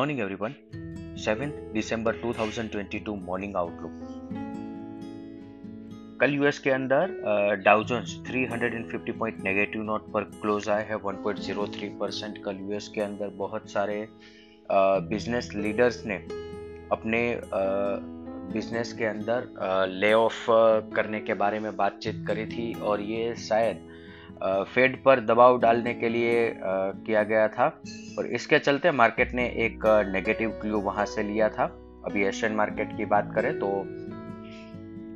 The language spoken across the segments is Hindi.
morning, everyone. 7th दिसंबर 2022 मॉर्निंग आउटलुक कल यूएस के अंदर Dow Jones 350 point negative note पर क्लोज आए हैं 1.03 परसेंट कल यूएस के अंदर बहुत सारे बिज़नेस लीडर्स ने अपने बिज़नेस के अंदर ले ऑफ़ करने के बारे में बातचीत करी थी और ये शायद फेड पर दबाव डालने के लिए किया गया था और इसके चलते मार्केट ने एक नेगेटिव क्लू वहाँ से लिया था। अभी एशियन मार्केट की बात करें तो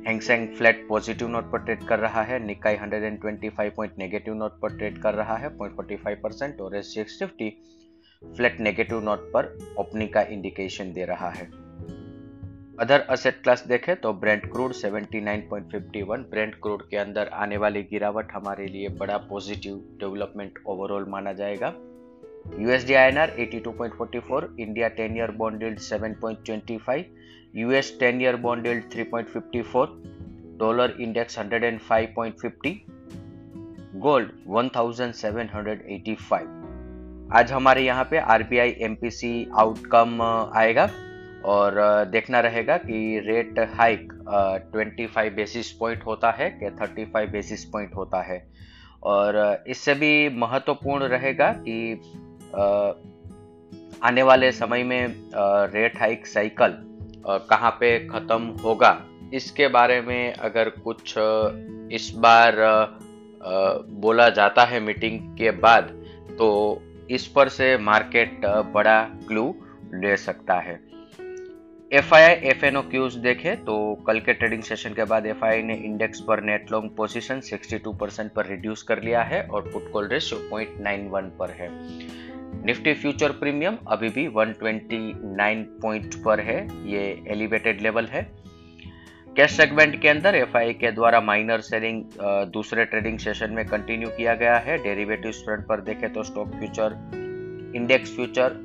Hang Seng flat positive note पर ट्रेड कर रहा है निकाई 125 पॉइंट नेगेटिव नोट पर ट्रेड कर रहा है 0.45 परसेंट और S fifty flat negative note पर ओपनिंग का इंडिकेशन दे रहा है। अदर असेट क्लास देखें तो ब्रेंड क्रूड 79.51 ब्रेंड क्रूड के अंदर आने वाली गिरावट हमारे लिए बड़ा पॉजिटिव डेवलपमेंट ओवरऑल माना जाएगा। USD INR 82.44 India 10 year bond yield 7.25 US 10 year bond yield 3.54 dollar index 105.50 gold 1785 आज हमारे यहाँ पे आरबीआई एमपीसी आउटकम आएगा। और देखना रहेगा कि रेट हाइक 25 बेसिस पॉइंट होता है कि 35 बेसिस पॉइंट होता है। और इससे भी महत्वपूर्ण रहेगा कि आने वाले समय में रेट हाइक साइकिल कहाँ पे ख़त्म होगा, इसके बारे में अगर कुछ इस बार बोला जाता है मीटिंग के बाद तो इस पर से मार्केट बड़ा क्लू ले सकता है। F I I F N O cues देखे तो कल के ट्रेडिंग सेशन के बाद एफ़ आई ने इंडेक्स पर नेट लॉन्ग पोजीशन 62 परसेंट पर रिड्यूस कर लिया है और पुट कॉल रेशियो 0.91 पर है। निफ्टी फ्यूचर प्रीमियम अभी भी 129 पॉइंट पर है, ये एलिवेटेड लेवल है। कैश सेगमेंट के अंदर एफ़ के द्वारा माइनर सेलिंग दूसरे ट्रेडिंग सेशन में कंटिन्यू किया गया है। डेरिवेटिव फ्रंट पर देखें तो स्टॉक फ्यूचर इंडेक्स फ्यूचर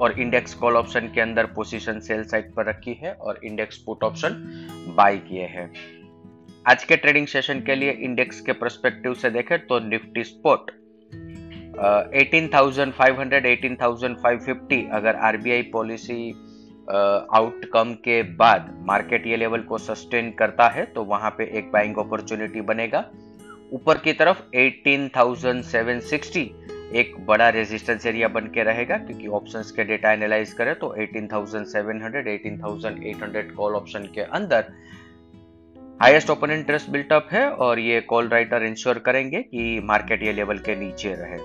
और इंडेक्स कॉल ऑप्शन के अंदर पोजीशन सेल साइड पर रखी है और इंडेक्स पुट ऑप्शन बाय किए हैं। आज के ट्रेडिंग सेशन के लिए इंडेक्स के परस्पेक्टिव से देखें तो निफ्टी स्पॉट 18,500 18,550 अगर आरबीआई पॉलिसी आउटकम के बाद मार्केट ये लेवल को सस्टेन करता है तो वहाँ पे एक बाइंग अपॉर्चुनिटी बनेगा। ऊपर की तरफ़ 18,760 एक बड़ा रेजिस्टेंस एरिया बन के रहेगा क्योंकि ऑप्शंस के डेटा एनालाइज करें तो 18,700 18,800 कॉल ऑप्शन के अंदर हाईएस्ट ओपन इंटरेस्ट बिल्टअप है और ये कॉल राइटर इंश्योर करेंगे कि मार्केट ये लेवल के नीचे रहे।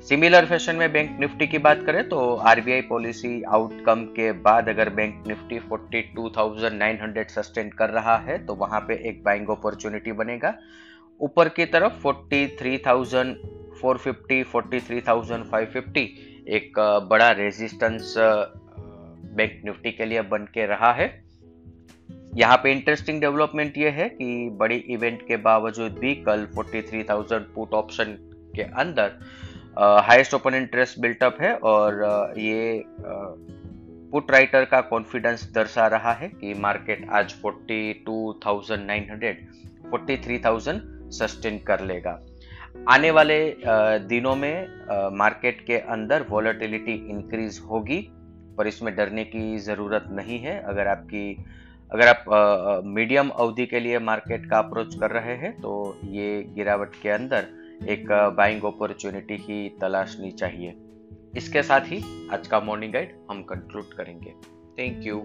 सिमिलर फ़ैशन में बैंक निफ्टी की बात करें तो आरबीआई पॉलिसी आउटकम के बाद अगर बैंक निफ्टी 42,900 सस्टेन कर रहा है तो वहाँ पे एक बाइंग अपॉर्चुनिटी बनेगा। ऊपर की तरफ़ 43,000 450 43,550 एक बड़ा रेजिस्टेंस बैंक निफ्टी के लिए बन के रहा है। यहाँ पे इंटरेस्टिंग डेवलपमेंट ये है कि बड़ी इवेंट के बावजूद भी कल 43,000 पुट ऑप्शन के अंदर हाईएस्ट ओपन इंटरेस्ट बिल्टअप है और ये पुट राइटर का कॉन्फिडेंस दर्शा रहा है कि मार्केट आज 42,900 43,000 सस्टेन कर लेगा। आने वाले दिनों में मार्केट के अंदर वॉलेटिलिटी इंक्रीज होगी, पर इसमें डरने की ज़रूरत नहीं है। अगर आपकी, अगर आप मीडियम अवधि के लिए मार्केट का अप्रोच कर रहे हैं तो ये गिरावट के अंदर एक बाइंग अपॉर्चुनिटी ही तलाशनी चाहिए। इसके साथ ही आज का मॉर्निंग गाइड हम कंक्लूड करेंगे। Thank you